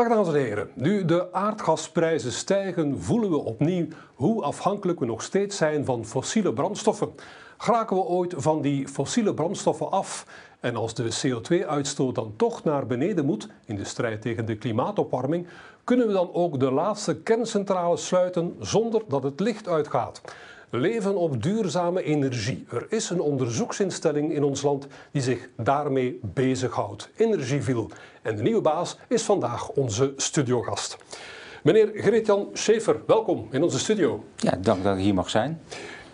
Dag dames en heren. Nu de aardgasprijzen stijgen, voelen we opnieuw hoe afhankelijk we nog steeds zijn van fossiele brandstoffen. Geraken we ooit van die fossiele brandstoffen af? En als de CO2-uitstoot dan toch naar beneden moet in de strijd tegen de klimaatopwarming, kunnen we dan ook de laatste kerncentrales sluiten zonder dat het licht uitgaat? Leven op duurzame energie. Er is een onderzoeksinstelling in ons land die zich daarmee bezighoudt. Energieville. En de nieuwe baas is vandaag onze studiogast. Meneer Gerrit-Jan welkom in onze studio. Ja, dank dat ik hier mag zijn.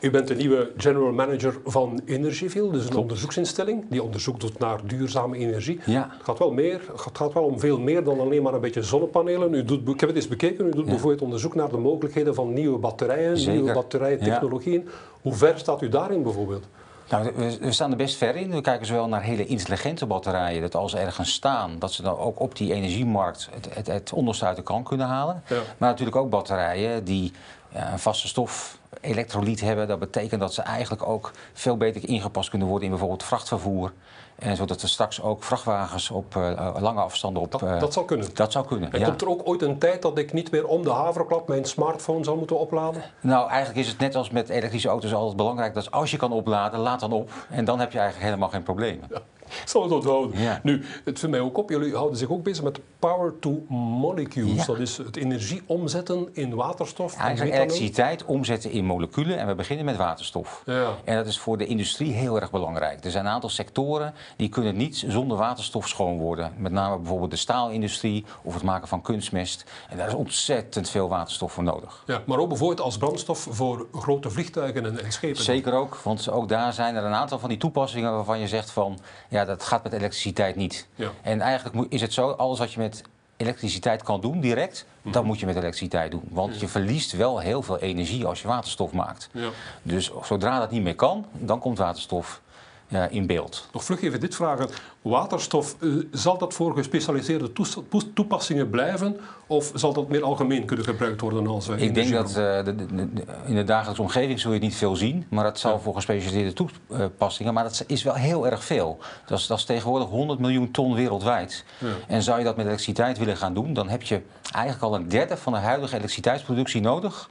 U bent de nieuwe general manager van Energieville, dus een onderzoeksinstelling die onderzoek doet naar duurzame energie. Ja. Het gaat wel meer, het gaat wel om veel meer dan alleen maar een beetje zonnepanelen. U doet, ik heb het eens bekeken, u doet bijvoorbeeld onderzoek naar de mogelijkheden van nieuwe batterijen, Zeker. nieuwe batterijtechnologieën. Hoe ver staat u daarin bijvoorbeeld? Nou, we, staan er best ver in. We kijken zowel naar hele intelligente batterijen, dat als ze ergens staan, dat ze dan ook op die energiemarkt het, het, het onderste uit de kan kunnen halen. Ja. Maar natuurlijk ook batterijen die een vaste stof, elektrolyt hebben. Dat betekent dat ze eigenlijk ook veel beter ingepast kunnen worden in bijvoorbeeld vrachtvervoer. En zodat er straks ook vrachtwagens op eh, lange afstanden op... Dat, eh, dat zou kunnen. dat zou kunnen, En ja. komt er ook ooit een tijd dat ik niet meer om de haverklap mijn smartphone zal moeten opladen? Nou, eigenlijk is het net als met elektrische auto's altijd belangrijk dat als je kan opladen, laat dan op. En dan heb je eigenlijk helemaal geen problemen. zal het onthouden. Ja. Nu, het viel mij ook op, jullie houden zich ook bezig met power to molecules. Ja. Dat is het energie omzetten in waterstof. en Eigenlijk methanol. elektriciteit omzetten in moleculen en we beginnen met waterstof. Ja. En dat is voor de industrie heel erg belangrijk. Er zijn een aantal sectoren die kunnen niet zonder waterstof schoon worden. Met name bijvoorbeeld de staalindustrie of het maken van kunstmest. En daar is ontzettend veel waterstof voor nodig. Ja, maar ook bijvoorbeeld als brandstof voor grote vliegtuigen en, en schepen. Zeker ook, want ook daar zijn er een aantal van die toepassingen waarvan je zegt van ja, dat gaat met elektriciteit niet. Ja. En eigenlijk is het zo, alles wat je met elektriciteit kan doen, direct, dat moet je met elektriciteit doen. Want je verliest wel heel veel energie als je waterstof maakt. Ja. Dus zodra dat niet meer kan, dan komt waterstof in beeld. Nog vlug even dit vragen. Waterstof, eh, zal dat voor gespecialiseerde toepassingen blijven? Of zal dat meer algemeen kunnen gebruikt worden als eh, Ik denk dat energiebron? eh, de- de- de- in de dagelijkse omgeving zul je het niet veel zien, maar dat zal voor gespecialiseerde toepassingen, maar dat is wel heel erg veel. Dat is, dat is tegenwoordig 100 miljoen ton wereldwijd. Ja. En zou je dat met elektriciteit willen gaan doen, dan heb je eigenlijk al een derde van de huidige elektriciteitsproductie nodig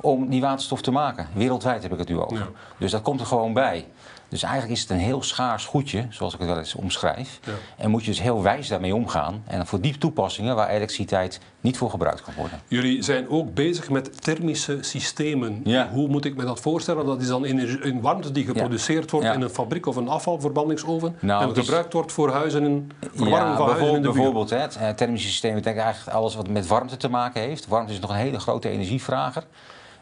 om die waterstof te maken. Wereldwijd heb ik het nu over. Ja. Dus dat komt er gewoon bij. Dus eigenlijk is het een heel schaars goedje, zoals ik het wel eens omschrijf. Ja. En moet je dus heel wijs daarmee omgaan. En voor die toepassingen waar elektriciteit niet voor gebruikt kan worden. Jullie zijn ook bezig met thermische systemen. Ja. Hoe moet ik me dat voorstellen? Dat is dan warmte die geproduceerd wordt in een fabriek of een afvalverbrandingsoven Nou, en is- gebruikt wordt voor huizen en verwarming van huizen in de bijvoorbeeld, hè, eh, thermische systeem betekent eigenlijk alles wat met warmte te maken heeft. Warmte is nog een hele grote energievrager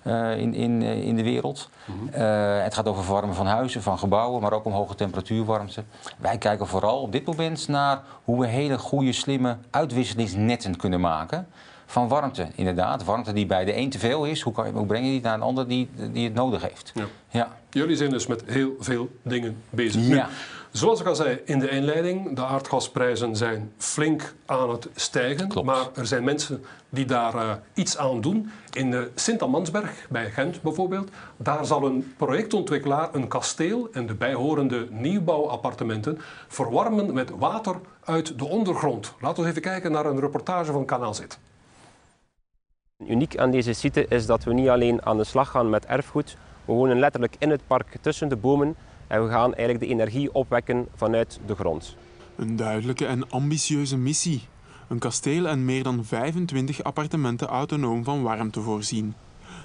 eh, in, in, eh, in de wereld. Mhm. Eh, het gaat over verwarmen van huizen, van gebouwen, maar ook om hoge temperatuurwarmte. Wij kijken vooral op dit moment naar hoe we hele goede, slimme uitwisselingsnetten kunnen maken. Van warmte, inderdaad. Warmte die bij de een te veel is, hoe, kan je, hoe breng je die naar een ander die, die het nodig heeft? Ja. Ja. Jullie zijn dus met heel veel dingen bezig. Ja. Nu, zoals ik al zei in de inleiding, de aardgasprijzen zijn flink aan het stijgen. Klopt. Maar er zijn mensen die daar eh, iets aan doen. In uh, Sint-Amansberg, bij Gent bijvoorbeeld, daar zal een projectontwikkelaar een kasteel en de bijhorende nieuwbouwappartementen verwarmen met water uit de ondergrond. Laten we even kijken naar een reportage van Kanaal Zit. Uniek aan deze site is dat we niet alleen aan de slag gaan met erfgoed, we wonen letterlijk in het park tussen de bomen en we gaan eigenlijk de energie opwekken vanuit de grond. Een duidelijke en ambitieuze missie. Een kasteel en meer dan 25 appartementen autonoom van warmte voorzien.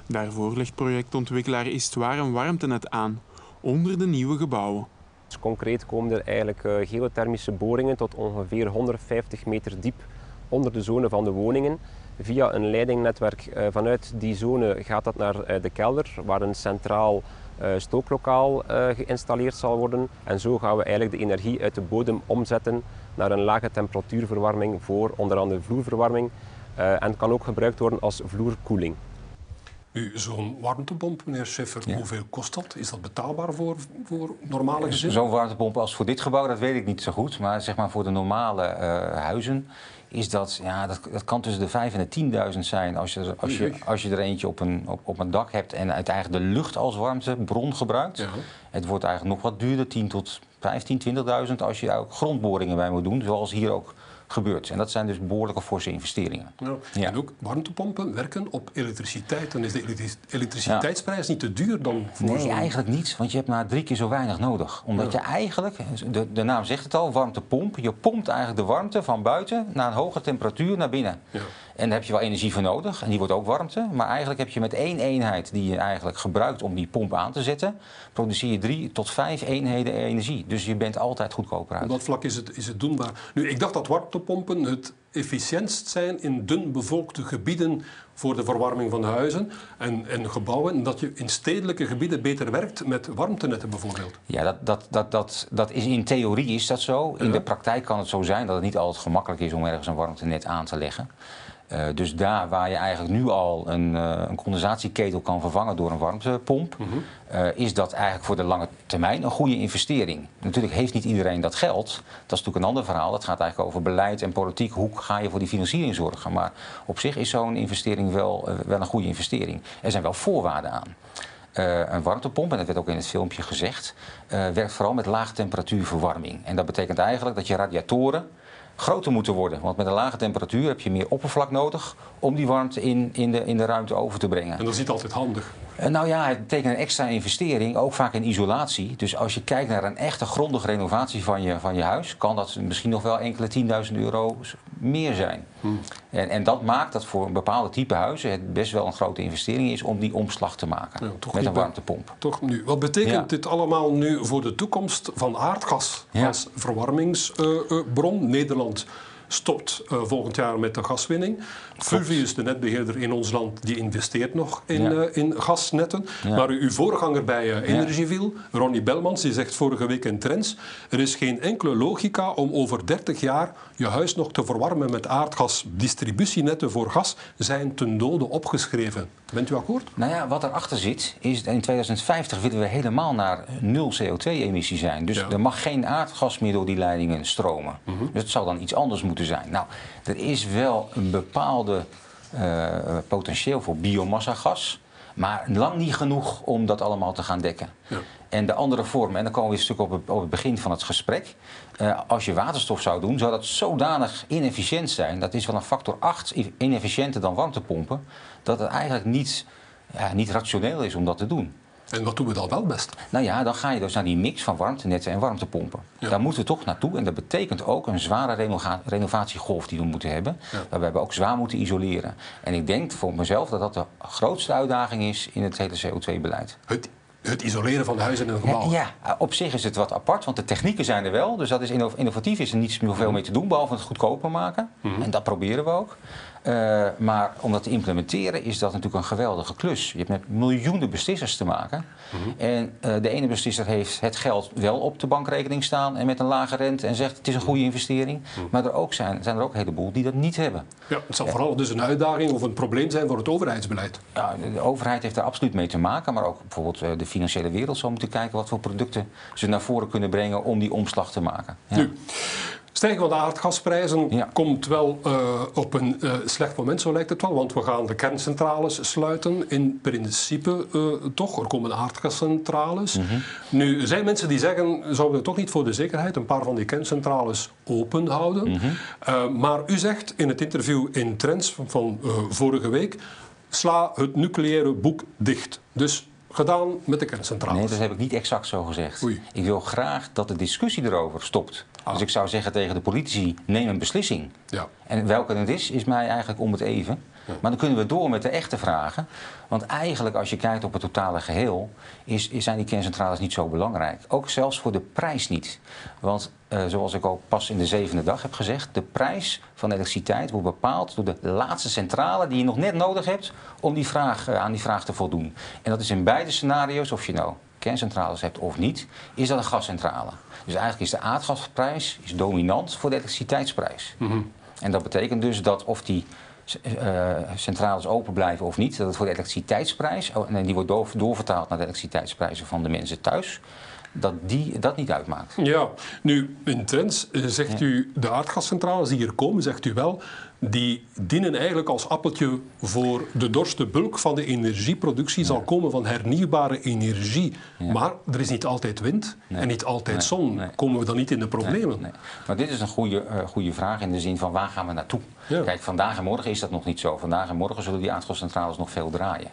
Daarvoor legt projectontwikkelaar Istwaar een warmtenet aan, onder de nieuwe gebouwen. Dus concreet komen er eigenlijk eh, geothermische boringen tot ongeveer 150 meter diep onder de zone van de woningen. Via een leidingnetwerk eh, vanuit die zone gaat dat naar eh, de kelder, waar een centraal stooklokaal eh, geïnstalleerd zal worden. En zo gaan we eigenlijk de energie uit de bodem omzetten naar een lage temperatuurverwarming voor onder andere vloerverwarming. Eh, en kan ook gebruikt worden als vloerkoeling. Nu, zo'n warmtepomp, meneer Scheffer, Ja. hoeveel kost dat? Is dat betaalbaar voor, voor normale gezinnen? Zo'n warmtepomp als voor dit gebouw, dat weet ik niet zo goed. Maar zeg maar voor de normale eh, huizen is dat, ja, dat, dat kan tussen de 5 en de 10.000 zijn als je, als, je, als je er eentje op een, op, op een dak hebt en uit eigenlijk de lucht als warmtebron gebruikt. Ja. Het wordt eigenlijk nog wat duurder, 10 tot 15, 20.000 als je daar ook grondboringen bij moet doen, zoals hier ook gebeurt. En dat zijn dus behoorlijke forse investeringen. Ja. En ook warmtepompen werken op elektriciteit. Dan is de elektri- elektriciteitsprijs niet te duur dan voor Nee, eigenlijk niet, want je hebt maar drie keer zo weinig nodig. Omdat je eigenlijk, de, de naam zegt het al, warmtepomp. Je pompt eigenlijk de warmte van buiten naar een hoge temperatuur naar binnen. Ja. En daar heb je wel energie voor nodig, en die wordt ook warmte. Maar eigenlijk heb je met één eenheid die je eigenlijk gebruikt om die pomp aan te zetten, produceer je drie tot vijf eenheden energie. Dus je bent altijd goedkoper Op uit. dat vlak is het, is het doenbaar. Nu, ik dacht dat warmtepompen het efficiëntst zijn in dun bevolkte gebieden voor de verwarming van huizen en, en gebouwen. En dat je in stedelijke gebieden beter werkt met warmtenetten bijvoorbeeld. Ja, dat, dat, dat, dat, dat is in theorie is dat zo. In Ja. de praktijk kan het zo zijn dat het niet altijd gemakkelijk is om ergens een warmtenet aan te leggen. Eh, dus daar waar je eigenlijk nu al een, eh, een condensatieketel kan vervangen door een warmtepomp, eh, is dat eigenlijk voor de lange termijn een goede investering. Natuurlijk heeft niet iedereen dat geld. Dat is natuurlijk een ander verhaal. Dat gaat eigenlijk over beleid en politiek. Hoe ga je voor die financiering zorgen? Maar op zich is zo'n investering wel, wel een goede investering. Er zijn wel voorwaarden aan. Een warmtepomp, en dat werd ook in het filmpje gezegd, werkt vooral met laagtemperatuurverwarming. En dat betekent eigenlijk dat je radiatoren groter moeten worden. Want met een lage temperatuur heb je meer oppervlak nodig om die warmte in, in, de, in de ruimte over te brengen. En dat is niet altijd handig. Eh, Nou ja, het betekent een extra investering, ook vaak in isolatie. Dus als je kijkt naar een echte grondige renovatie van je, van je huis, kan dat misschien nog wel enkele 10.000 euro meer zijn. En, en dat maakt dat voor een bepaalde type huizen het best wel een grote investering is om die omslag te maken Ja, toch met een warmtepomp. Toch nu, wat betekent Ja. dit allemaal nu voor de toekomst van aardgas Ja. als verwarmingsbron? Nederland land stopt eh, volgend jaar met de gaswinning. Fulvius, de netbeheerder in ons land, die investeert nog in, Ja. eh, in gasnetten. Ja. Maar uw voorganger bij eh, Energieville, Ronnie Belmans, die zegt vorige week in Trends... er is geen enkele logica om over 30 jaar je huis nog te verwarmen met aardgas. Distributienetten voor gas zijn ten dode opgeschreven. Bent u akkoord? Nou ja, wat erachter zit, is dat in 2050 willen we helemaal naar nul CO2-emissie zijn. Dus Ja. er mag geen aardgas meer door die leidingen stromen. Dus het zal dan iets anders moeten zijn. Nou, er is wel een bepaalde eh, potentieel voor biomassa-gas. Maar lang niet genoeg om dat allemaal te gaan dekken. Ja. En de andere vorm, en dan komen we een stuk op het, op het begin van het gesprek. Eh, als je waterstof zou doen, zou dat zodanig inefficiënt zijn. Dat is wel een factor 8 inefficiënter dan warmtepompen. Dat het eigenlijk niet, ja, niet rationeel is om dat te doen. En wat doen we dan wel best? Nou ja, dan ga je dus naar die mix van warmtenetten en warmtepompen. Ja. Daar moeten we toch naartoe. En dat betekent ook een zware renova- renovatiegolf die we moeten hebben. Ja. Waarbij we ook zwaar moeten isoleren. En ik denk voor mezelf dat dat de grootste uitdaging is in het hele CO2-beleid. Het, het isoleren van huizen en gebouwen. Ja, ja, op zich is het wat apart, want de technieken zijn er wel. Dus dat is inno- innovatief, is er niet zoveel mee te doen, behalve het goedkoper maken. En dat proberen we ook. Eh, maar om dat te implementeren is dat natuurlijk een geweldige klus. Je hebt met miljoenen beslissers te maken. En eh, de ene beslisser heeft het geld wel op de bankrekening staan en met een lage rente en zegt het is een goede investering. Maar er ook zijn, zijn er ook een heleboel die dat niet hebben. Ja, het zal vooral dus een uitdaging of een probleem zijn voor het overheidsbeleid. Ja, de, de overheid heeft daar absoluut mee te maken, maar ook bijvoorbeeld eh, de financiële wereld zal moeten kijken wat voor producten ze naar voren kunnen brengen om die omslag te maken. Ja. Nu, stijgen van de aardgasprijzen Ja. komt wel eh, op een eh, slecht moment, zo lijkt het wel. Want we gaan de kerncentrales sluiten. In principe eh, toch, er komen aardgascentrales. Mhm. Nu, er zijn mensen die zeggen, zouden we toch niet voor de zekerheid een paar van die kerncentrales open houden? Mhm. Maar u zegt in het interview in Trends van, van, vorige week, sla het nucleaire boek dicht. Dus gedaan met de kerncentrales. Nee, dat heb ik niet exact zo gezegd. Oei. Ik wil graag dat de discussie erover stopt. Ah. Dus ik zou zeggen tegen de politici, neem een beslissing. Ja. En welke het is, is mij eigenlijk om het even. Maar dan kunnen we door met de echte vragen. Want eigenlijk, als je kijkt op het totale geheel, is, is- zijn die kerncentrales niet zo belangrijk. Ook zelfs voor de prijs niet. Want eh, zoals ik al pas in de zevende dag heb gezegd, de prijs van elektriciteit wordt bepaald door de laatste centrale die je nog net nodig hebt om die vraag, eh, aan die vraag te voldoen. En dat is in beide scenario's, of je nou kerncentrales hebt of niet, is dat een gascentrale. Dus eigenlijk is de aardgasprijs is dominant voor de elektriciteitsprijs. En dat betekent dus dat of die centrales open blijven of niet, dat het voor de elektriciteitsprijs, oh, en die wordt door, doorvertaald naar de elektriciteitsprijzen van de mensen thuis, dat die dat niet uitmaakt. Ja, nu in trends eh, zegt u de aardgascentrales die hier komen, zegt u wel, die dienen eigenlijk als appeltje voor de dorst. De bulk van de energieproductie zal komen van hernieuwbare energie. Maar er is niet altijd wind en niet altijd zon. Komen we dan niet in de problemen? Maar dit is een goede, uh, goede vraag in de zin van waar gaan we naartoe? Kijk, vandaag en morgen is dat nog niet zo. Vandaag en morgen zullen die aardgascentrales nog veel draaien.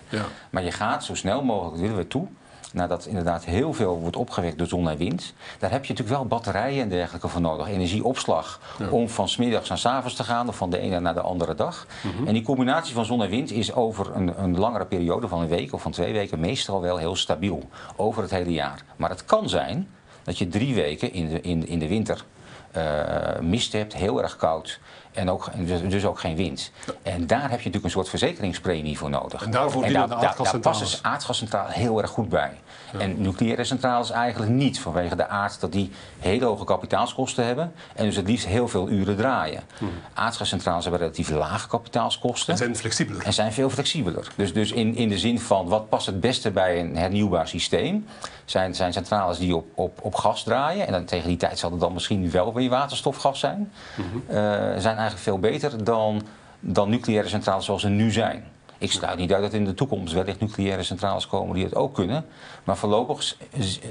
Maar je gaat zo snel mogelijk, willen we toe, nadat inderdaad heel veel wordt opgewekt door zon en wind, daar heb je natuurlijk wel batterijen en dergelijke voor nodig. Energieopslag om van smiddags naar s avonds te gaan of van de ene naar de andere dag. Mhm. En die combinatie van zon en wind is over een, een, langere periode van een week of van twee weken meestal wel heel stabiel. Over het hele jaar. Maar het kan zijn dat je drie weken in de, in, in de winter uh, mist hebt, heel erg koud. En ook, dus, dus ook geen wind. En daar heb je natuurlijk een soort verzekeringspremie voor nodig. En daarvoor aardgascentrales. Daar passen aardgascentrales heel erg goed bij. En nucleaire centrales eigenlijk niet, vanwege de aard dat die hele hoge kapitaalskosten hebben. En dus het liefst heel veel uren draaien. Hmm. Aardgascentrales hebben relatief lage kapitaalskosten. En zijn flexibeler. En zijn veel flexibeler. Dus, dus in, in de zin van wat past het beste bij een hernieuwbaar systeem, zijn, zijn centrales die op, op, op gas draaien. En dan, tegen die tijd zal het dan misschien wel weer waterstofgas zijn. Mm zijn eigenlijk veel beter dan, dan nucleaire centrales zoals ze nu zijn. Ik sluit niet uit dat in de toekomst wellicht nucleaire centrales komen die het ook kunnen. Maar voorlopig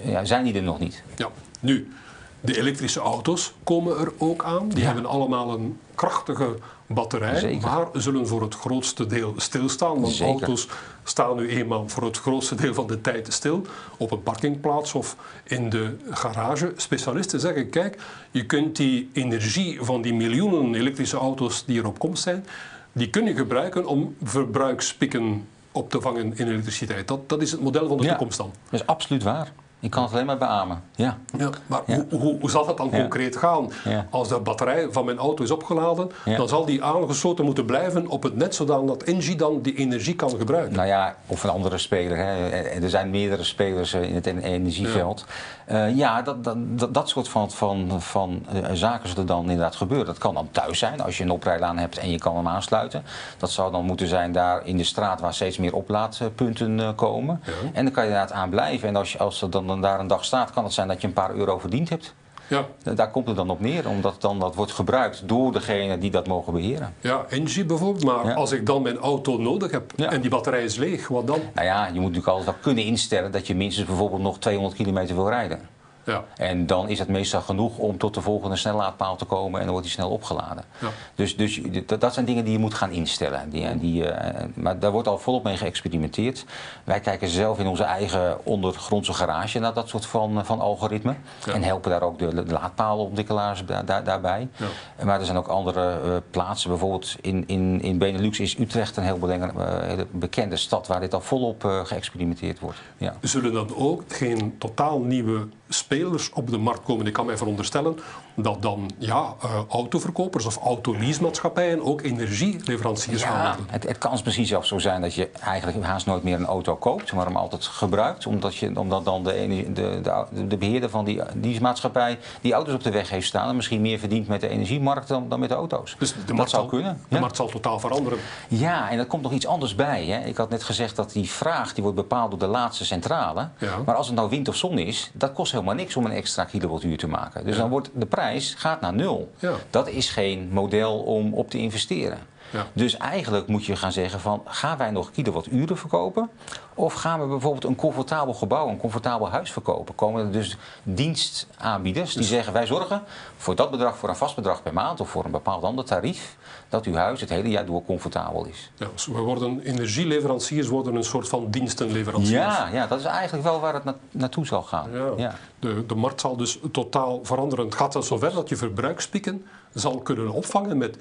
ja, zijn die er nog niet. Ja, nu, de elektrische auto's komen er ook aan. Die hebben allemaal een krachtige batterij, Zeker. maar zullen voor het grootste deel stilstaan. Want auto's staan nu eenmaal voor het grootste deel van de tijd stil op een parkingplaats of in de garage. Specialisten zeggen: kijk, je kunt die energie van die miljoenen elektrische auto's die er op komst zijn, die kun je gebruiken om verbruikspikken op te vangen in elektriciteit. Dat, dat is het model van de toekomst dan. Dat is absoluut waar. Ik kan het alleen maar beamen. Ja. ja maar Hoe, hoe, hoe, zal dat dan concreet gaan? Als de batterij van mijn auto is opgeladen, dan zal die aangesloten moeten blijven op het net, zodat Engie dan die energie kan gebruiken. Nou ja, of een andere speler. Hè. Er zijn meerdere spelers eh, in het energieveld. Ja, uh, ja dat, dat, dat, soort van, van, van uh, zaken zullen dan inderdaad gebeuren. Dat kan dan thuis zijn, als je een oprijlaan hebt en je kan hem aansluiten. Dat zou dan moeten zijn daar in de straat waar steeds meer oplaadpunten komen. En dan kan je inderdaad aan blijven. En als, als er dan daar een dag staat, kan het zijn dat je een paar euro verdiend hebt. Ja. Daar komt het dan op neer, omdat dan dat wordt gebruikt door degene die dat mogen beheren. Ja, Engie bijvoorbeeld. Maar als ik dan mijn auto nodig heb en die batterij is leeg, wat dan? Nou ja, je moet natuurlijk altijd wel kunnen instellen dat je minstens bijvoorbeeld nog 200 kilometer wil rijden. Ja. En dan is het meestal genoeg om tot de volgende snellaadpaal te komen en dan wordt die snel opgeladen. Ja. Dus, dus dat zijn dingen die je moet gaan instellen. Die, die, uh, maar daar wordt al volop mee geëxperimenteerd. Wij kijken zelf in onze eigen ondergrondse garage naar dat soort van, van algoritmen. En helpen daar ook de, de laadpaalontwikkelaars daar, daarbij. Maar er zijn ook andere uh, plaatsen. Bijvoorbeeld in, in, in Benelux is Utrecht een heel hele bekende stad waar dit al volop geëxperimenteerd wordt. Ja. Zullen dan ook geen totaal nieuwe spelers op de markt komen. Ik kan mij veronderstellen dat dan ja, uh, autoverkopers of autoleasemaatschappijen ook energieleveranciers gaan worden. Het, het kan misschien zelfs zo zijn dat je eigenlijk haast nooit meer een auto koopt, maar hem altijd gebruikt. Omdat, je, omdat dan de, de, de, de beheerder van die, maatschappij die auto's op de weg heeft staan en misschien meer verdient met de energiemarkt dan, dan met de auto's. Dus de dat zou kunnen. De markt zal totaal veranderen. Ja, en er komt nog iets anders bij. Hè. Ik had net gezegd dat die vraag die wordt bepaald door de laatste centrale. Maar als het nou wind of zon is, dat kost helemaal niks om een extra kilowattuur te maken. Dus dan wordt de prijs gaat naar nul. Ja. Dat is geen model om op te investeren. Ja. Dus eigenlijk moet je gaan zeggen van gaan wij nog kilowatturen verkopen? Of gaan we bijvoorbeeld een comfortabel gebouw, een comfortabel huis verkopen? Komen er dus dienstaanbieders die dus- zeggen wij zorgen voor dat bedrag, voor een vast bedrag per maand of voor een bepaald ander tarief, dat uw huis het hele jaar door comfortabel is. Ja, dus we worden energieleveranciers worden een soort van dienstenleveranciers. Ja, ja dat is eigenlijk wel waar het naartoe zal gaan. Ja. De, de markt zal dus totaal veranderen. Het gaat dan zover dat je verbruikspieken zal kunnen opvangen met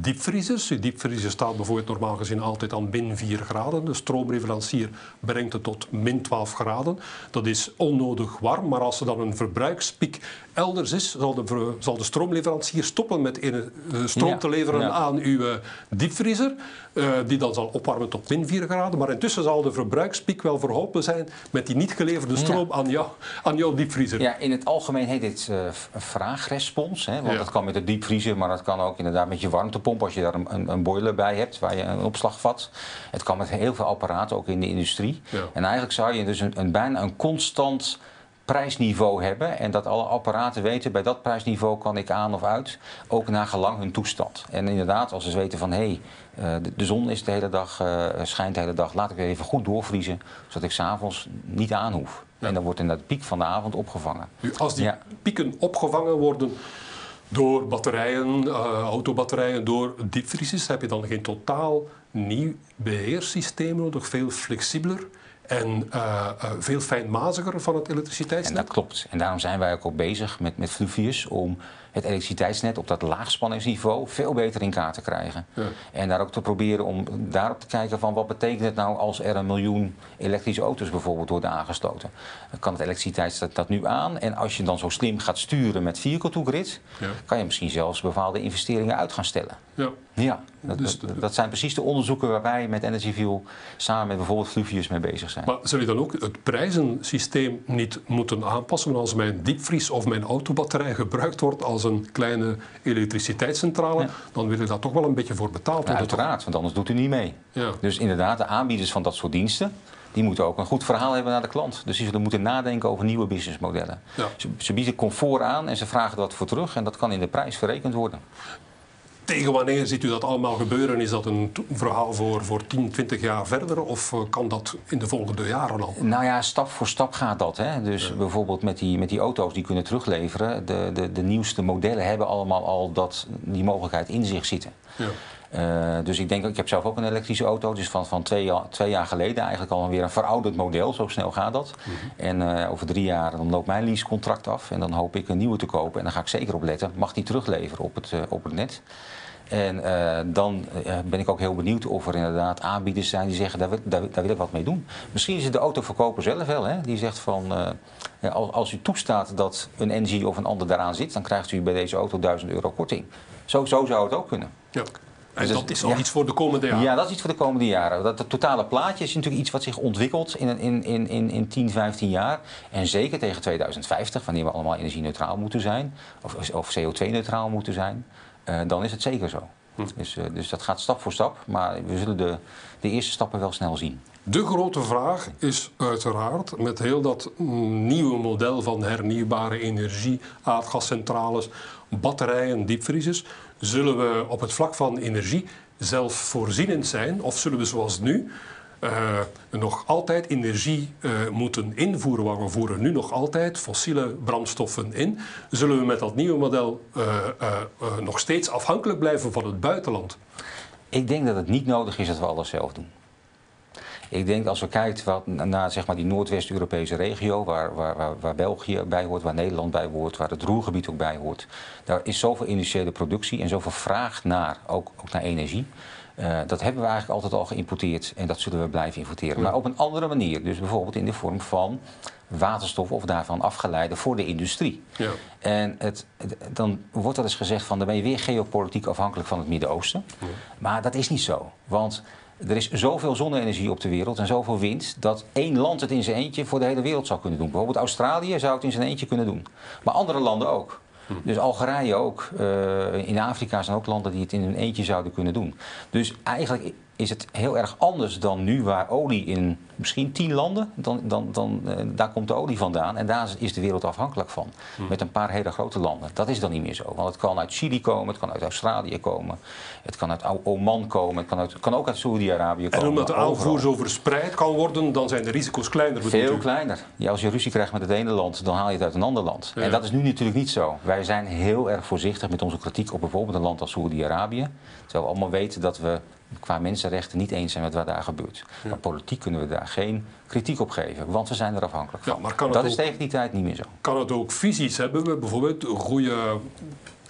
diepvriezers. Die diepvriezer staat bijvoorbeeld normaal gezien altijd aan min 4 graden. De stroomleverancier brengt het tot min 12 graden. Dat is onnodig warm, maar als er dan een verbruikspiek elders is, zal de, zal de stroomleverancier stoppen met in, uh, stroom te leveren aan uw uh, diepvriezer, uh, die dan zal opwarmen tot min 4 graden. Maar intussen zal de verbruikspiek wel verholpen zijn met die niet geleverde stroom aan, jou, aan jouw diepvriezer. Ja, in het algemeen heet dit vraagrespons. Hè, want dat kan met de diepvriezer, maar dat kan ook inderdaad met je warmtepomp als je daar een, een, boiler bij hebt waar je een opslagvat. Het kan met heel veel apparaten, ook in de industrie. En eigenlijk zou je dus een, een bijna een constant prijsniveau hebben en dat alle apparaten weten bij dat prijsniveau kan ik aan of uit, ook naar gelang hun toestand. En inderdaad, als ze weten van hé, hey, de, de, zon is de hele dag, uh, schijnt de hele dag, laat ik weer even goed doorvriezen, zodat ik s'avonds niet aan hoef. En dan wordt in dat piek van de avond opgevangen. Nu, als die pieken opgevangen worden door batterijen, uh, autobatterijen, door diepvriezers, heb je dan geen totaal nieuw beheerssysteem nodig, veel flexibeler en uh, uh, veel fijnmaziger van het elektriciteitsnet. En dat klopt. En daarom zijn wij ook al bezig met, met Fluvius om het elektriciteitsnet op dat laagspanningsniveau veel beter in kaart te krijgen. Ja. En daar ook te proberen om daarop te kijken van wat betekent het nou als er een miljoen elektrische auto's bijvoorbeeld worden aangesloten. Dan kan het elektriciteitsnet dat nu aan. En als je dan zo slim gaat sturen met vehicle to grid, ja. kan je misschien zelfs bepaalde investeringen uit gaan stellen. Ja. Ja, dat, dus, dat, dat, zijn precies de onderzoeken waar wij met EnergyView samen met bijvoorbeeld Fluvius mee bezig zijn. Maar zou je dan ook het prijzensysteem niet moeten aanpassen als mijn diepvries of mijn autobatterij gebruikt wordt als een kleine elektriciteitscentrale, dan wil je daar toch wel een beetje voor betaald worden. Uiteraard, want anders doet u niet mee. Ja. Dus inderdaad, de aanbieders van dat soort diensten, die moeten ook een goed verhaal hebben naar de klant. Dus die zullen moeten nadenken over nieuwe businessmodellen. Ja. Ze, ze, bieden comfort aan en ze vragen wat voor terug en dat kan in de prijs verrekend worden. Tegen wanneer ziet u dat allemaal gebeuren? Is dat een verhaal voor, voor 10, 20 jaar verder of eh, kan dat in de volgende jaren al? Nou ja, stap voor stap gaat dat. Hè? Dus bijvoorbeeld met die, met die auto's die kunnen terugleveren. De, de, de nieuwste modellen hebben allemaal al dat, die mogelijkheid in zich zitten. Ja. Uh, dus ik denk, ik heb zelf ook een elektrische auto, dus van, van twee, twee jaar geleden eigenlijk alweer een verouderd model, zo snel gaat dat. Mm -hmm. En uh, over drie jaar dan loopt mijn leasecontract af en dan hoop ik een nieuwe te kopen. En dan ga ik zeker op letten, mag die terugleveren op het, op het net. En uh, dan uh, ben ik ook heel benieuwd of er inderdaad aanbieders zijn die zeggen, daar wil, daar, daar wil ik wat mee doen. Misschien is het de autoverkoper zelf wel, hè? die zegt van, uh, als, als, u toestaat dat een NG of een ander daaraan zit, dan krijgt u bij deze auto 1000 euro korting. Zo, zo zou het ook kunnen. Ja. En dus dat is al ja, iets voor de komende jaren? Ja, dat is iets voor de komende jaren. Dat, het totale plaatje is natuurlijk iets wat zich ontwikkelt in, in, in, in, in 10, 15 jaar. En zeker tegen 2050, wanneer we allemaal energie-neutraal moeten zijn, of, of CO2-neutraal moeten zijn, uh, dan is het zeker zo. Hm. Dus, uh, dus dat gaat stap voor stap, maar we zullen de, de eerste stappen wel snel zien. De grote vraag is uiteraard met heel dat nieuwe model van hernieuwbare energie, aardgascentrales, batterijen, diepvriezers, zullen we op het vlak van energie zelfvoorzienend zijn of zullen we zoals nu uh, nog altijd energie uh, moeten invoeren, want we voeren nu nog altijd fossiele brandstoffen in, zullen we met dat nieuwe model uh, nog steeds afhankelijk blijven van het buitenland? Ik denk dat het niet nodig is dat we alles zelf doen. Ik denk als we kijken wat, naar zeg maar, die Noordwest-Europese regio, waar, waar, waar, waar, België bij hoort, waar Nederland bij hoort, waar het Roergebied ook bij hoort, daar is zoveel industriële productie en zoveel vraag naar, ook, ook naar energie. Uh, dat hebben we eigenlijk altijd al geïmporteerd en dat zullen we blijven importeren. Ja. Maar op een andere manier. Dus bijvoorbeeld in de vorm van waterstof of daarvan afgeleide voor de industrie. Ja. En het, dan wordt er eens gezegd van dan ben je weer geopolitiek afhankelijk van het Midden-Oosten. Ja. Maar dat is niet zo. Want er is zoveel zonne-energie op de wereld en zoveel wind dat één land het in zijn eentje voor de hele wereld zou kunnen doen. Bijvoorbeeld Australië zou het in zijn eentje kunnen doen. Maar andere landen ook. Dus Algerije ook. Uh, in Afrika zijn ook landen die het in hun eentje zouden kunnen doen. Dus eigenlijk is het heel erg anders dan nu, waar olie in misschien tien landen, dan, dan, dan, uh, daar komt de olie vandaan. En daar is de wereld afhankelijk van. Hmm. Met een paar hele grote landen. Dat is dan niet meer zo. Want het kan uit Chili komen, het kan uit Australië komen, het kan uit Oman komen, het kan, uit, kan ook uit Saoedi-Arabië komen. En omdat de aanvoer zo verspreid kan worden, dan zijn de risico's kleiner. Veel kleiner. Ja, als je ruzie krijgt met het ene land, dan haal je het uit een ander land. Ja. En dat is nu natuurlijk niet zo. Wij zijn heel erg voorzichtig met onze kritiek op bijvoorbeeld een land als Saoedi-Arabië. Terwijl we allemaal weten dat we qua mensenrechten niet eens zijn met wat daar gebeurt. Ja. Maar politiek kunnen we daar geen kritiek op geven, want we zijn er afhankelijk van. Ja, dat ook, is tegen die tijd niet meer zo. Kan het ook visies hebben? We bijvoorbeeld goede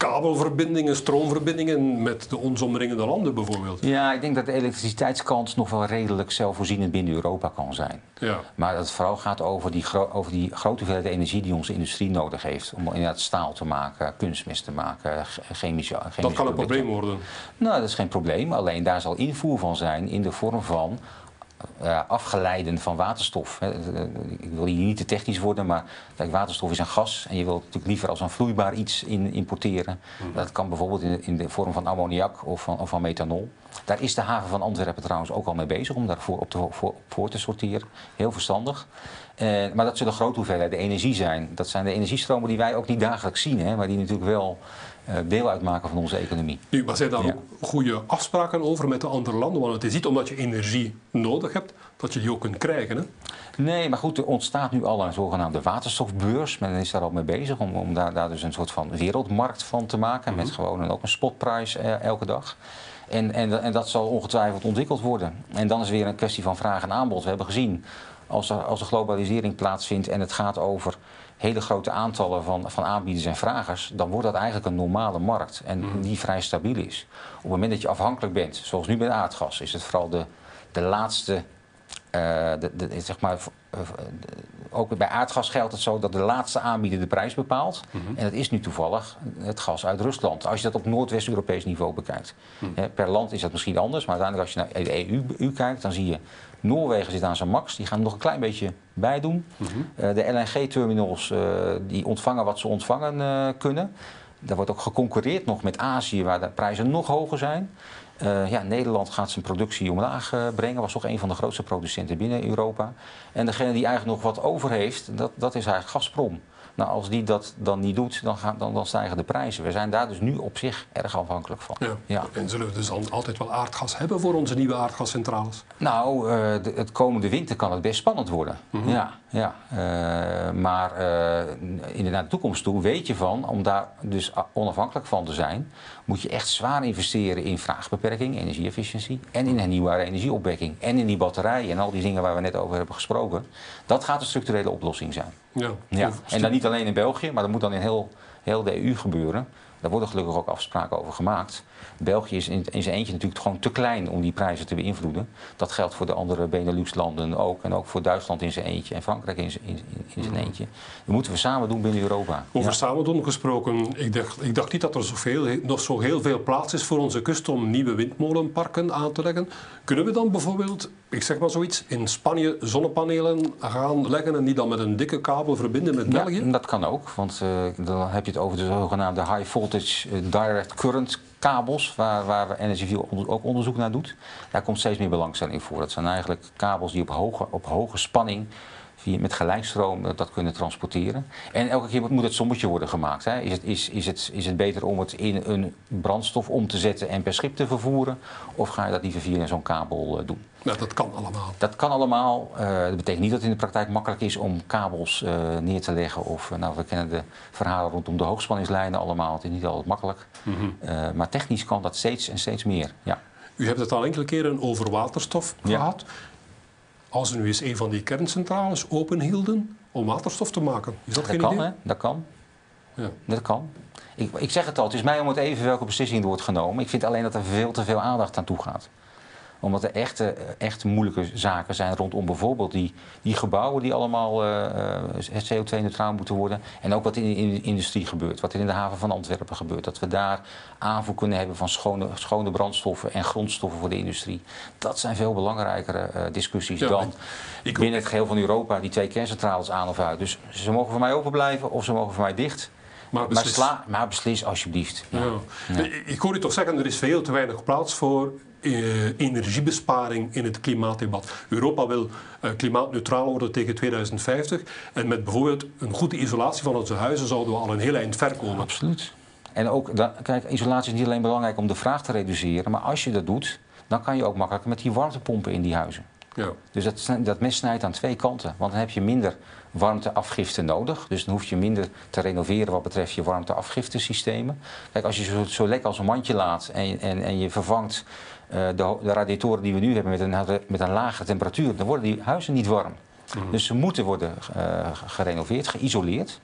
kabelverbindingen, stroomverbindingen met de ons omringende landen bijvoorbeeld? Ja, ik denk dat de elektriciteitskans nog wel redelijk zelfvoorzienend binnen Europa kan zijn. Ja. Maar dat het vooral gaat over die, over die grote hoeveelheid energie die onze industrie nodig heeft. Om inderdaad staal te maken, kunstmest te maken, chemische, chemische Dat kan een probleem worden? Nou, dat is geen probleem. Alleen daar zal invoer van zijn in de vorm van afgeleiden van waterstof. Ik wil hier niet te technisch worden, maar kijk, waterstof is een gas en je wilt natuurlijk liever als een vloeibaar iets in, importeren. Mm. Dat kan bijvoorbeeld in, in, de vorm van ammoniak of van, of van, methanol. Daar is de haven van Antwerpen trouwens ook al mee bezig om daarvoor op te, voor, voor te sorteren. Heel verstandig. Eh, maar dat zullen grote hoeveelheden energie zijn. Dat zijn de energiestromen die wij ook niet dagelijks zien, hè, maar die natuurlijk wel eh, deel uitmaken van onze economie. Nu, maar zijn daar Ja. ook goede afspraken over met de andere landen? Want het is niet omdat je energie nodig hebt, dat je die ook kunt krijgen. Hè? Nee, maar goed, er ontstaat nu al een zogenaamde waterstofbeurs. Men is daar al mee bezig om, om daar, daar dus een soort van wereldmarkt van te maken. Met gewoon een, ook een spotprijs eh, elke dag. En, en, en dat zal ongetwijfeld ontwikkeld worden. En dan is het weer een kwestie van vraag en aanbod. We hebben gezien, als er, als er globalisering plaatsvindt en het gaat over hele grote aantallen van, van aanbieders en vragers, dan wordt dat eigenlijk een normale markt en die vrij stabiel is. Op het moment dat je afhankelijk bent, zoals nu met aardgas, is het vooral de, de laatste eh, de, de, zeg maar, eh, de- ook bij aardgas geldt het zo dat de laatste aanbieder de prijs bepaalt. En dat is nu toevallig het gas uit Rusland. Als je dat op Noordwest-Europees niveau bekijkt. Hè, per land is dat misschien anders, maar uiteindelijk als je naar de EU, EU kijkt, dan zie je Noorwegen zit aan zijn max. Die gaan nog een klein beetje bij doen. Eh, de LNG-terminals eh, die ontvangen wat ze ontvangen eh, kunnen. Daar wordt ook geconcurreerd nog met Azië, waar de prijzen nog hoger zijn. Ja, Nederland gaat zijn productie omlaag brengen. Was toch een van de grootste producenten binnen Europa. En degene die eigenlijk nog wat over heeft, dat, dat is eigenlijk Gazprom. Nou, als die dat dan niet doet, dan, gaan, dan, dan stijgen de prijzen. We zijn daar dus nu op zich erg afhankelijk van. Ja. Ja. En zullen we dus dan altijd wel aardgas hebben voor onze nieuwe aardgascentrales? Nou, eh, de- het komende winter kan het best spannend worden. Ja, ja. Eh, maar eh, in de, naar de toekomst toe weet je van, om daar dus onafhankelijk van te zijn, moet je echt zwaar investeren in vraagbeperking, energieefficiëntie en in hernieuwbare energieopwekking en in die batterijen en al die dingen waar we net over hebben gesproken. Dat gaat een structurele oplossing zijn. Ja. Ja. En dan niet alleen in België, maar dat moet dan in heel, heel de EU gebeuren. Daar worden gelukkig ook afspraken over gemaakt. België is in, in zijn eentje natuurlijk gewoon te klein om die prijzen te beïnvloeden. Dat geldt voor de andere Benelux-landen ook. En ook voor Duitsland in zijn eentje en Frankrijk in zijn, in, in zijn eentje. Dat moeten we samen doen binnen Europa. Over Ja. samen doen gesproken, ik dacht, ik dacht niet dat er zoveel, nog zo heel veel plaats is voor onze kust om nieuwe windmolenparken aan te leggen. Kunnen we dan bijvoorbeeld, ik zeg maar zoiets, in Spanje zonnepanelen gaan leggen en die dan met een dikke kabel verbinden met Ja, België? dat kan ook, want eh, dan heb je het over de zogenaamde high voltage eh, direct current kabels, waar, waar ook onderzoek naar doet. Daar komt steeds meer belangstelling voor. Dat zijn eigenlijk kabels die op hoge, op hoge spanning via, met gelijkstroom eh, dat kunnen transporteren. En elke keer moet, moet het sommetje worden gemaakt. Hè. Is, het, is, is, het, is het beter om het in een brandstof om te zetten en per schip te vervoeren? Of ga je dat liever via zo'n kabel eh, doen? Ja, dat kan allemaal. Dat kan allemaal. Eh, dat betekent niet dat het in de praktijk makkelijk is om kabels eh, neer te leggen. Of, eh, nou, we kennen de verhalen rondom de hoogspanningslijnen allemaal. Het is niet altijd makkelijk. Eh, maar technisch kan dat steeds en steeds meer. Ja. U hebt het al enkele keren over waterstof Ja. gehad. Als we nu eens een van die kerncentrales openhielden om waterstof te maken, is dat, Dat geen kan, idee? hè? Dat kan. Ja. Dat kan. Ik, ik zeg het al, het is mij om het even welke beslissing er wordt genomen. Ik vind alleen dat er veel te veel aandacht aan toe gaat omdat er echte, echt moeilijke zaken zijn rondom bijvoorbeeld die, die gebouwen die allemaal eh, eh, CO2-neutraal moeten worden. En ook wat in, in de industrie gebeurt, wat er in de haven van Antwerpen gebeurt. Dat we daar aanvoer kunnen hebben van schone, schone brandstoffen en grondstoffen voor de industrie. Dat zijn veel belangrijkere eh, discussies Ja, dan ik- binnen het geheel van Europa die twee kerncentrales aan of uit. Dus ze mogen voor mij open blijven of ze mogen voor mij dicht. Maar Maar, beslis. sla, maar beslis alsjeblieft. Ja. Ja. Ik hoor u toch zeggen, er is veel te weinig plaats voor energiebesparing in het klimaatdebat. Europa wil eh, klimaatneutraal worden tegen 2050. En met bijvoorbeeld een goede isolatie van onze huizen zouden we al een heel eind ver komen. Absoluut. En ook, kijk, isolatie is niet alleen belangrijk om de vraag te reduceren, maar als je dat doet, dan kan je ook makkelijker met die warmtepompen in die huizen. Ja. Dus dat, dat mes snijdt aan twee kanten. Want dan heb je minder warmteafgifte nodig. Dus dan hoef je minder te renoveren wat betreft je warmteafgiftesystemen. Kijk, als je zo, zo lekker als een mandje laat en, en, en je vervangt eh, de, ho- de radiatoren die we nu hebben met een, met een lage temperatuur, dan worden die huizen niet warm. Dus ze moeten worden eh, gerenoveerd, geïsoleerd.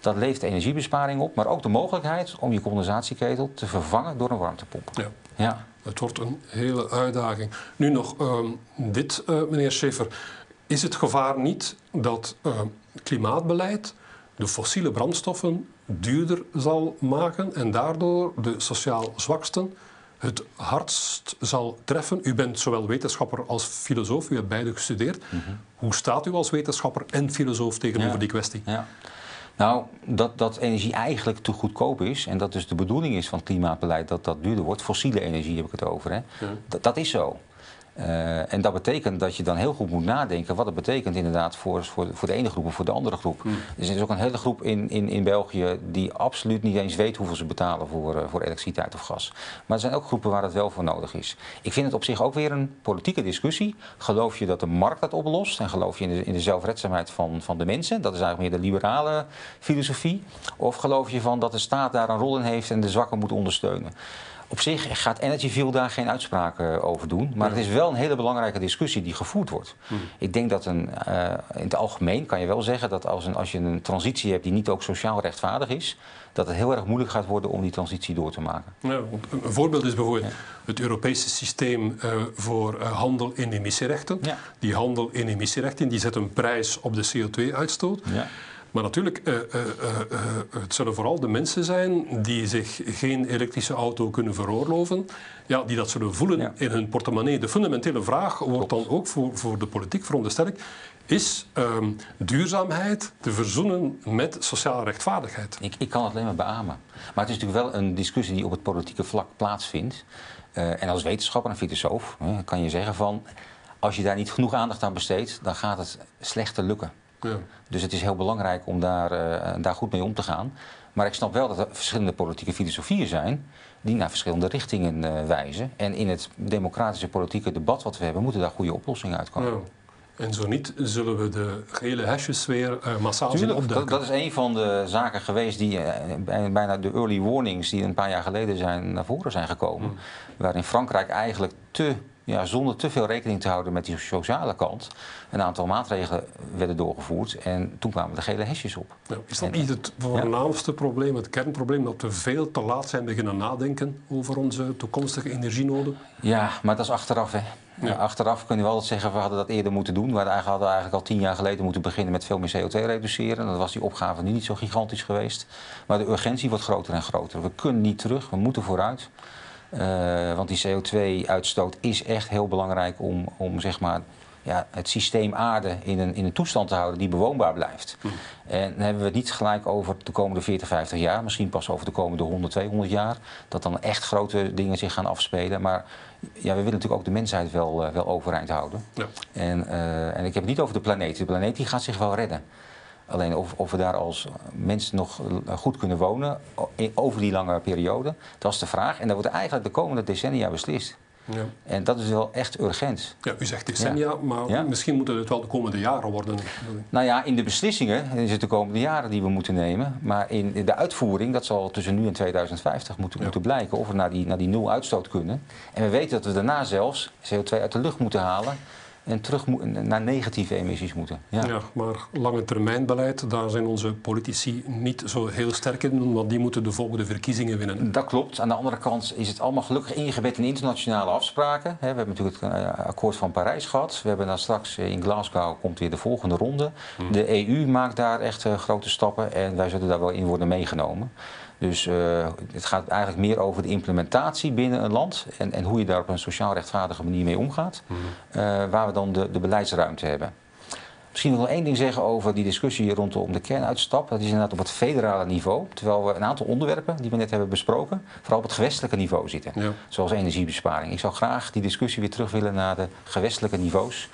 Dat levert energiebesparing op, maar ook de mogelijkheid om je condensatieketel te vervangen door een warmtepomp. Ja. Ja. Het wordt een hele uitdaging. Nu nog ehm, dit, eh, meneer Scheffer. Is het gevaar niet dat ehm, klimaatbeleid de fossiele brandstoffen duurder zal maken en daardoor de sociaal zwaksten het hardst zal treffen? U bent zowel wetenschapper als filosoof, u hebt beide gestudeerd. Hoe staat u als wetenschapper en filosoof tegenover Ja. die kwestie? Ja. Nou, dat, dat energie eigenlijk te goedkoop is en dat dus de bedoeling is van het klimaatbeleid dat dat duurder wordt, fossiele energie heb ik het over, hè? Dat, dat is zo. Uh, en dat betekent dat je dan heel goed moet nadenken wat het betekent inderdaad voor, voor, voor de ene groep of voor de andere groep. Mm. Dus er is ook een hele groep in, in, in België die absoluut niet eens weet hoeveel ze betalen voor, uh, voor elektriciteit of gas. Maar er zijn ook groepen waar het wel voor nodig is. Ik vind het op zich ook weer een politieke discussie. Geloof je dat de markt dat oplost en geloof je in de, in de zelfredzaamheid van, van de mensen? Dat is eigenlijk meer de liberale filosofie. Of geloof je van dat de staat daar een rol in heeft en de zwakken moet ondersteunen? Op zich gaat Energyville daar geen uitspraken over doen. Maar het is wel een hele belangrijke discussie die gevoerd wordt. Hmm. Ik denk dat een, uh, in het algemeen kan je wel zeggen dat als, een, als je een transitie hebt die niet ook sociaal rechtvaardig is, dat het heel erg moeilijk gaat worden om die transitie door te maken. Ja, een voorbeeld is bijvoorbeeld het Europese systeem uh, voor uh, handel in emissierechten. Ja. Die handel in emissierechten die zet een prijs op de CO2-uitstoot. Ja. Maar natuurlijk, uh, uh, uh, het zullen vooral de mensen zijn die zich geen elektrische auto kunnen veroorloven, ja, die dat zullen voelen in hun portemonnee. De fundamentele vraag wordt dan ook voor, voor de politiek, veronderstel ik, is um, duurzaamheid te verzoenen met sociale rechtvaardigheid? Ik, ik kan het alleen maar beamen. Maar het is natuurlijk wel een discussie die op het politieke vlak plaatsvindt. en als wetenschapper en filosoof kan je zeggen van... als je daar niet genoeg aandacht aan besteedt, dan gaat het slechter lukken. Ja. Dus het is heel belangrijk om daar, uh, daar goed mee om te gaan. Maar ik snap wel dat er verschillende politieke filosofieën zijn die naar verschillende richtingen uh, wijzen. En in het democratische politieke debat wat we hebben, moeten daar goede oplossingen uitkomen. Ja. En zo niet, zullen we de gele hashjes weer uh, massaal zien opduiken. Dat, dat, is een van de zaken geweest die bijna de early warnings die een paar jaar geleden zijn, naar voren zijn gekomen. Mm. Waarin Frankrijk eigenlijk te ja, zonder te veel rekening te houden met die sociale kant, een aantal maatregelen werden doorgevoerd. En toen kwamen de gele hesjes op. Is dat niet het voornaamste probleem, het kernprobleem, dat we veel te laat zijn beginnen nadenken over onze toekomstige energienoden? Ja, maar dat is achteraf. Hè. Ja. Achteraf kunnen we altijd zeggen, we hadden dat eerder moeten doen. We hadden eigenlijk al tien jaar geleden moeten beginnen met veel meer CO2 reduceren. Dan was die opgave nu niet zo gigantisch geweest. Maar de urgentie wordt groter en groter. We kunnen niet terug, we moeten vooruit. Uh, want die CO2-uitstoot is echt heel belangrijk om, om zeg maar, ja, het systeem aarde in een, in een toestand te houden die bewoonbaar blijft. Hm. En dan hebben we het niet gelijk over de komende 40, 50 jaar, misschien pas over de komende 100, 200 jaar, dat dan echt grote dingen zich gaan afspelen. Maar ja, we willen natuurlijk ook de mensheid wel, uh, wel overeind houden. Ja. En, uh, en ik heb het niet over de planeet. De planeet die gaat zich wel redden. Alleen of, of, we daar als mensen nog goed kunnen wonen over die lange periode, dat is de vraag. En dat wordt eigenlijk de komende decennia beslist. Ja. En dat is wel echt urgent. Ja, u zegt decennia, maar misschien moeten het wel de komende jaren worden. Nou ja, in de beslissingen is het de komende jaren die we moeten nemen. Maar in de uitvoering, dat zal tussen nu en 2050 moeten, moeten blijken of we naar die, naar die nul uitstoot kunnen. En we weten dat we daarna zelfs CO2 uit de lucht moeten halen en terug naar negatieve emissies moeten. Ja. ja. maar lange termijnbeleid, daar zijn onze politici niet zo heel sterk in, want die moeten de volgende verkiezingen winnen. Dat klopt. Aan de andere kant is het allemaal gelukkig ingebed in internationale afspraken. We hebben natuurlijk het eh, akkoord van Parijs gehad. We hebben dan straks in Glasgow komt weer de volgende ronde. Hmm. De EU maakt daar echt eh, grote stappen en wij zullen daar wel in worden meegenomen. Dus uh, het gaat eigenlijk meer over de implementatie binnen een land en, en hoe je daar op een sociaal rechtvaardige manier mee omgaat, mm waar we dan de, de beleidsruimte hebben. Misschien nog één ding zeggen over die discussie rondom de kernuitstap. Dat is inderdaad op het federale niveau. Terwijl we een aantal onderwerpen die we net hebben besproken, vooral op het gewestelijke niveau zitten. Zoals energiebesparing. Ik zou graag die discussie weer terug willen naar de gewestelijke niveaus.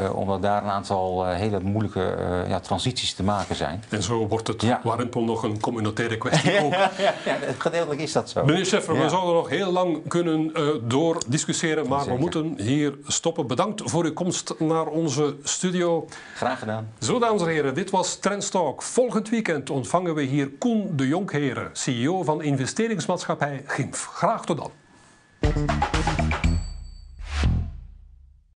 Uh, omdat daar een aantal uh, hele moeilijke uh, ja, transities te maken zijn. En zo wordt het ja. nog een communautaire kwestie ook. ja, gedeeltelijk is dat zo. Meneer Scheffer, we zouden nog heel lang kunnen doordiscussiëren, maar Zeker. we moeten hier stoppen. Bedankt voor uw komst naar onze studio. Graag gedaan. Zo, dames en heren, dit was Trendstalk. Volgend weekend ontvangen we hier Koen de Jonkheren, CEO van investeringsmaatschappij GIMF. Graag tot dan.